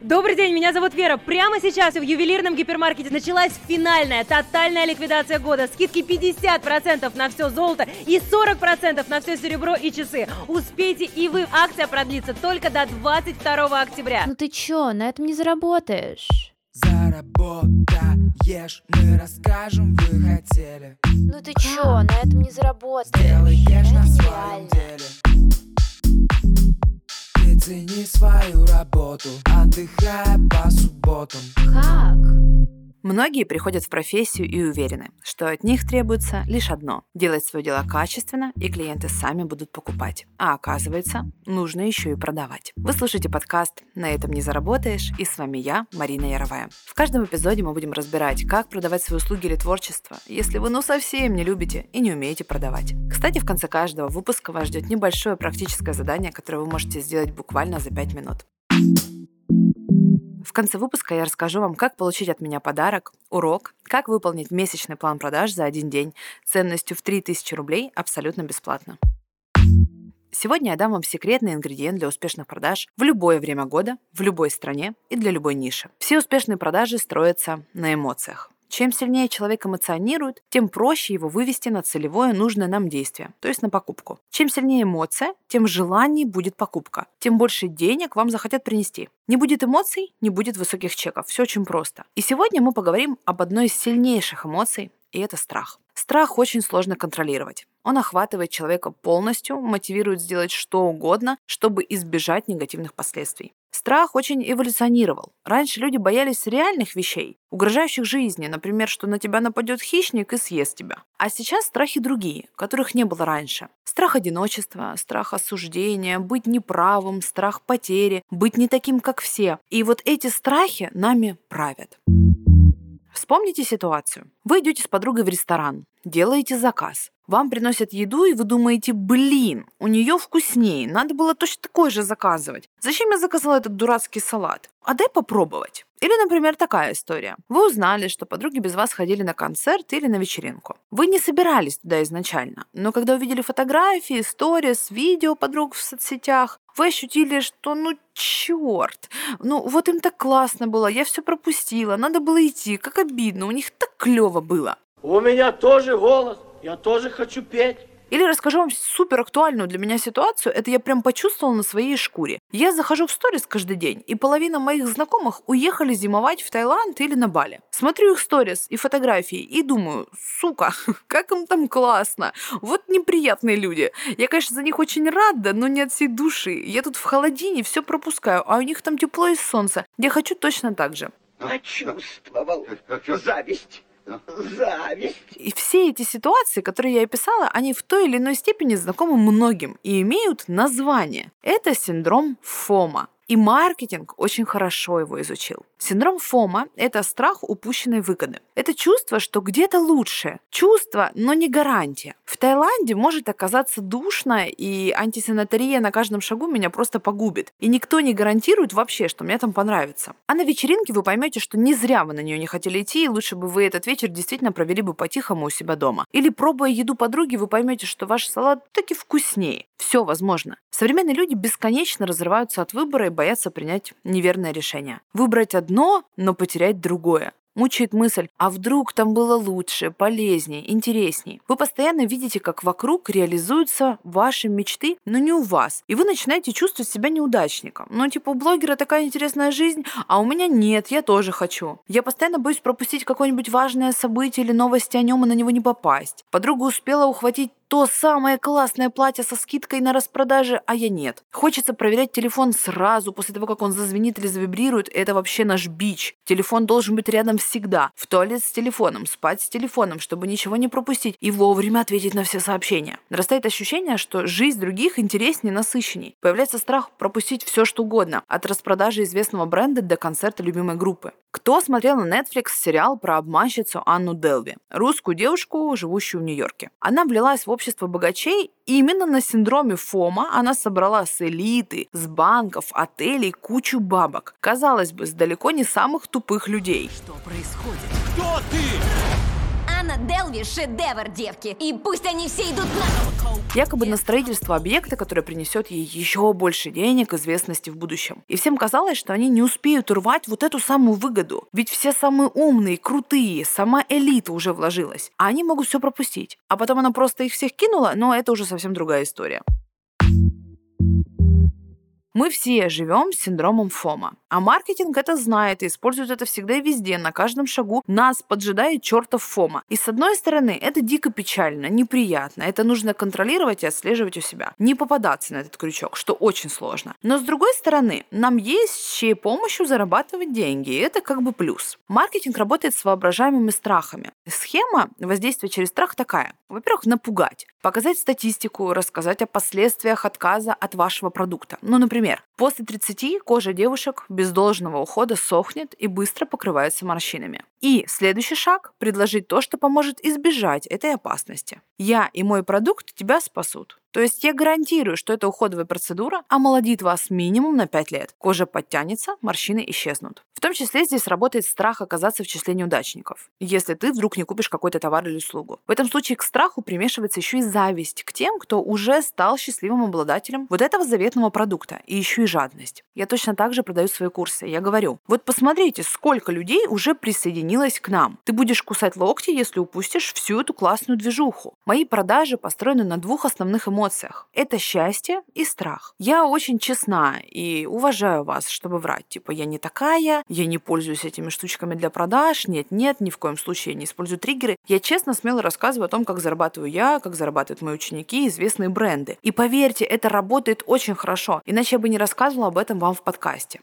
Добрый день, меня зовут Вера. Прямо сейчас в ювелирном гипермаркете началась финальная тотальная ликвидация года. Скидки 50% на все золото и 40% на все серебро и часы. Успейте и вы. Акция продлится только до 22 октября. Ну ты чё, на этом не заработаешь. Заработаешь, мы расскажем, вы хотели Ну ты чё, на этом не заработаешь. Сделаешь Это на своем нереально. деле цени свою работу Отдыхая по субботам Как? Многие приходят в профессию и уверены, что от них требуется лишь одно – делать свое дело качественно, и клиенты сами будут покупать. А оказывается, нужно еще и продавать. Вы слушаете подкаст «На этом не заработаешь» и с вами я, Марина Яровая. В каждом эпизоде мы будем разбирать, как продавать свои услуги или творчество, если вы ну совсем не любите и не умеете продавать. Кстати, в конце каждого выпуска вас ждет небольшое практическое задание, которое вы можете сделать буквально за 5 минут. В конце выпуска я расскажу вам, как получить от меня подарок, урок, как выполнить месячный план продаж за один день ценностью в 3000 рублей абсолютно бесплатно. Сегодня я дам вам секретный ингредиент для успешных продаж в любое время года, в любой стране и для любой ниши. Все успешные продажи строятся на эмоциях. Чем сильнее человек эмоционирует, тем проще его вывести на целевое нужное нам действие, то есть на покупку. Чем сильнее эмоция, тем желаннее будет покупка, тем больше денег вам захотят принести. Не будет эмоций, не будет высоких чеков. Все очень просто. И сегодня мы поговорим об одной из сильнейших эмоций, и это страх. Страх очень сложно контролировать. Он охватывает человека полностью, мотивирует сделать что угодно, чтобы избежать негативных последствий. Страх очень эволюционировал. Раньше люди боялись реальных вещей, угрожающих жизни, например, что на тебя нападет хищник и съест тебя. А сейчас страхи другие, которых не было раньше. Страх одиночества, страх осуждения, быть неправым, страх потери, быть не таким, как все. И вот эти страхи нами правят. Вспомните ситуацию. Вы идете с подругой в ресторан, делаете заказ. Вам приносят еду, и вы думаете, блин, у нее вкуснее, надо было точно такой же заказывать. Зачем я заказала этот дурацкий салат? А дай попробовать. Или, например, такая история. Вы узнали, что подруги без вас ходили на концерт или на вечеринку. Вы не собирались туда изначально, но когда увидели фотографии, сторис, видео подруг в соцсетях, вы ощутили, что ну черт, ну вот им так классно было, я все пропустила, надо было идти, как обидно, у них так клево было. У меня тоже голос, я тоже хочу петь. Или расскажу вам супер актуальную для меня ситуацию, это я прям почувствовала на своей шкуре. Я захожу в сторис каждый день, и половина моих знакомых уехали зимовать в Таиланд или на Бали. Смотрю их сторис и фотографии и думаю, сука, как им там классно. Вот неприятные люди. Я, конечно, за них очень рада, но не от всей души. Я тут в холодине все пропускаю, а у них там тепло и солнце. Я хочу точно так же. Почувствовал зависть. Зависть. И все эти ситуации, которые я описала, они в той или иной степени знакомы многим и имеют название. Это синдром ФОМа. И маркетинг очень хорошо его изучил. Синдром ФОМа – это страх упущенной выгоды. Это чувство, что где-то лучше. Чувство, но не гарантия. В Таиланде может оказаться душно, и антисанитария на каждом шагу меня просто погубит. И никто не гарантирует вообще, что мне там понравится. А на вечеринке вы поймете, что не зря вы на нее не хотели идти, и лучше бы вы этот вечер действительно провели бы по-тихому у себя дома. Или пробуя еду подруги, вы поймете, что ваш салат таки вкуснее. Все возможно. Современные люди бесконечно разрываются от выбора и боятся принять неверное решение. Выбрать одно, но потерять другое. Мучает мысль, а вдруг там было лучше, полезнее, интересней. Вы постоянно видите, как вокруг реализуются ваши мечты, но не у вас. И вы начинаете чувствовать себя неудачником. Ну, типа, у блогера такая интересная жизнь, а у меня нет, я тоже хочу. Я постоянно боюсь пропустить какое-нибудь важное событие или новости о нем и на него не попасть. Подруга успела ухватить то самое классное платье со скидкой на распродаже, а я нет. Хочется проверять телефон сразу после того, как он зазвенит или завибрирует. Это вообще наш бич. Телефон должен быть рядом всегда. В туалет с телефоном, спать с телефоном, чтобы ничего не пропустить и вовремя ответить на все сообщения. Нарастает ощущение, что жизнь других интереснее, насыщенней. Появляется страх пропустить все, что угодно. От распродажи известного бренда до концерта любимой группы. Кто смотрел на Netflix сериал про обманщицу Анну Делви, русскую девушку, живущую в Нью-Йорке? Она влилась в общество богачей, и именно на синдроме ФОМа она собрала с элиты, с банков, отелей кучу бабок. Казалось бы, с далеко не самых тупых людей. Кто ты? Делви шедевр, девки. И пусть они все идут на... Якобы на строительство объекта, которое принесет ей еще больше денег, известности в будущем. И всем казалось, что они не успеют урвать вот эту самую выгоду. Ведь все самые умные, крутые, сама элита уже вложилась. А они могут все пропустить. А потом она просто их всех кинула, но это уже совсем другая история. Мы все живем с синдромом ФОМа. А маркетинг это знает и использует это всегда и везде, на каждом шагу. Нас поджидает чертов ФОМа. И с одной стороны, это дико печально, неприятно. Это нужно контролировать и отслеживать у себя. Не попадаться на этот крючок, что очень сложно. Но с другой стороны, нам есть с чьей помощью зарабатывать деньги. И это как бы плюс. Маркетинг работает с воображаемыми страхами. Схема воздействия через страх такая. Во-первых, напугать. Показать статистику, рассказать о последствиях отказа от вашего продукта. Ну, например, после 30 кожа девушек без должного ухода сохнет и быстро покрывается морщинами. И следующий шаг – предложить то, что поможет избежать этой опасности. Я и мой продукт тебя спасут. То есть я гарантирую, что эта уходовая процедура омолодит вас минимум на 5 лет. Кожа подтянется, морщины исчезнут. В том числе здесь работает страх оказаться в числе неудачников, если ты вдруг не купишь какой-то товар или услугу. В этом случае к страху примешивается еще и зависть к тем, кто уже стал счастливым обладателем вот этого заветного продукта, и еще и жадность. Я точно так же продаю свои курсы. Я говорю, вот посмотрите, сколько людей уже присоединилось к нам. Ты будешь кусать локти, если упустишь всю эту классную движуху. Мои продажи построены на двух основных эмоциях. Это счастье и страх. Я очень честна и уважаю вас, чтобы врать. Типа, я не такая, я не пользуюсь этими штучками для продаж, нет, нет, ни в коем случае я не использую триггеры. Я честно, смело рассказываю о том, как зарабатываю я, как зарабатывают мои ученики, известные бренды. И поверьте, это работает очень хорошо, иначе я бы не рассказывала об этом вам в подкасте.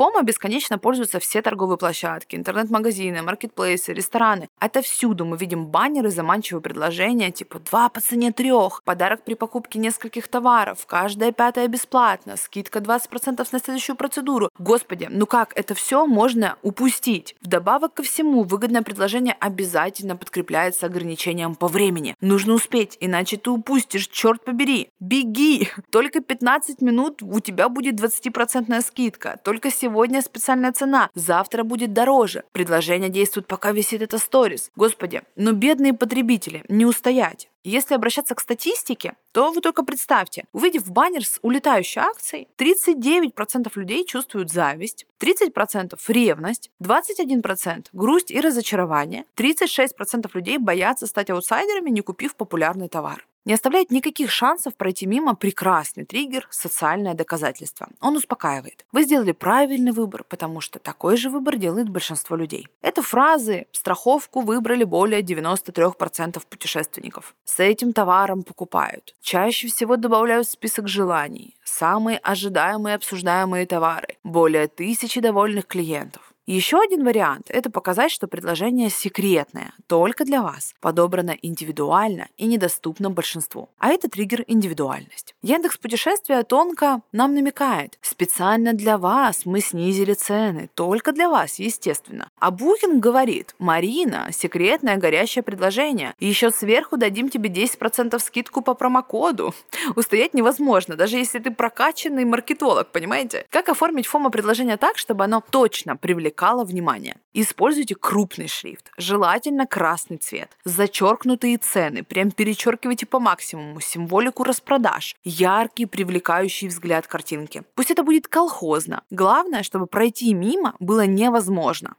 ФОМа бесконечно пользуются все торговые площадки, интернет-магазины, маркетплейсы, рестораны. Это всюду мы видим баннеры, заманчивые предложения, типа «два по цене трех», подарок при покупке нескольких товаров, каждая пятая бесплатно, скидка 20% на следующую процедуру. Господи, ну как это все можно упустить? Вдобавок ко всему, выгодное предложение обязательно подкрепляется ограничением по времени. Нужно успеть, иначе ты упустишь, черт побери. Беги! Только 15 минут у тебя будет 20% скидка. Только сегодня специальная цена, завтра будет дороже. Предложение действует, пока висит это сторис. Господи, но бедные потребители, не устоять. Если обращаться к статистике, то вы только представьте, увидев баннер с улетающей акцией, 39% людей чувствуют зависть, 30% ревность, 21% грусть и разочарование, 36% людей боятся стать аутсайдерами, не купив популярный товар. Не оставляет никаких шансов пройти мимо прекрасный триггер «социальное доказательство». Он успокаивает. Вы сделали правильный выбор, потому что такой же выбор делает большинство людей. Это фразы «страховку выбрали более 93% путешественников». С этим товаром покупают. Чаще всего добавляют в список желаний. Самые ожидаемые обсуждаемые товары. Более тысячи довольных клиентов. Еще один вариант – это показать, что предложение секретное, только для вас, подобрано индивидуально и недоступно большинству. А это триггер индивидуальность. Яндекс путешествия тонко нам намекает. Специально для вас мы снизили цены, только для вас, естественно. А Booking говорит, Марина, секретное горящее предложение. Еще сверху дадим тебе 10% скидку по промокоду. Устоять невозможно, даже если ты прокачанный маркетолог, понимаете? Как оформить фома предложение так, чтобы оно точно привлекало привлекало внимание. Используйте крупный шрифт, желательно красный цвет, зачеркнутые цены, прям перечеркивайте по максимуму, символику распродаж, яркий привлекающий взгляд картинки. Пусть это будет колхозно. Главное, чтобы пройти мимо было невозможно.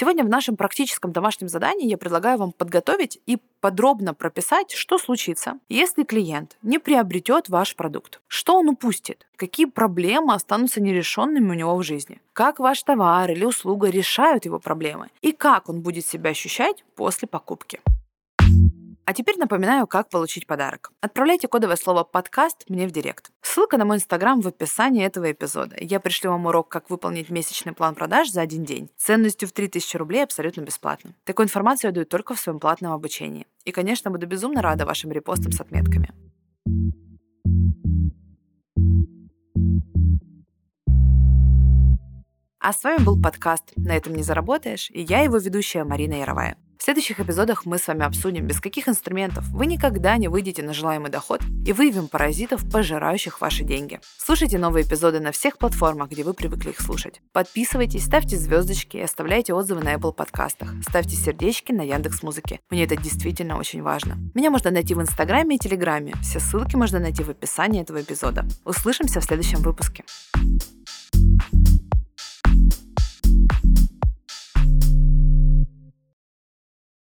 Сегодня в нашем практическом домашнем задании я предлагаю вам подготовить и подробно прописать, что случится, если клиент не приобретет ваш продукт. Что он упустит? Какие проблемы останутся нерешенными у него в жизни? Как ваш товар или услуга решают его проблемы? И как он будет себя ощущать после покупки? А теперь напоминаю, как получить подарок. Отправляйте кодовое слово «подкаст» мне в директ. Ссылка на мой инстаграм в описании этого эпизода. Я пришлю вам урок, как выполнить месячный план продаж за один день. Ценностью в 3000 рублей абсолютно бесплатно. Такую информацию я даю только в своем платном обучении. И, конечно, буду безумно рада вашим репостам с отметками. А с вами был подкаст «На этом не заработаешь» и я его ведущая Марина Яровая. В следующих эпизодах мы с вами обсудим, без каких инструментов вы никогда не выйдете на желаемый доход и выявим паразитов, пожирающих ваши деньги. Слушайте новые эпизоды на всех платформах, где вы привыкли их слушать. Подписывайтесь, ставьте звездочки и оставляйте отзывы на Apple подкастах. Ставьте сердечки на Яндекс Музыке. Мне это действительно очень важно. Меня можно найти в Инстаграме и Телеграме. Все ссылки можно найти в описании этого эпизода. Услышимся в следующем выпуске.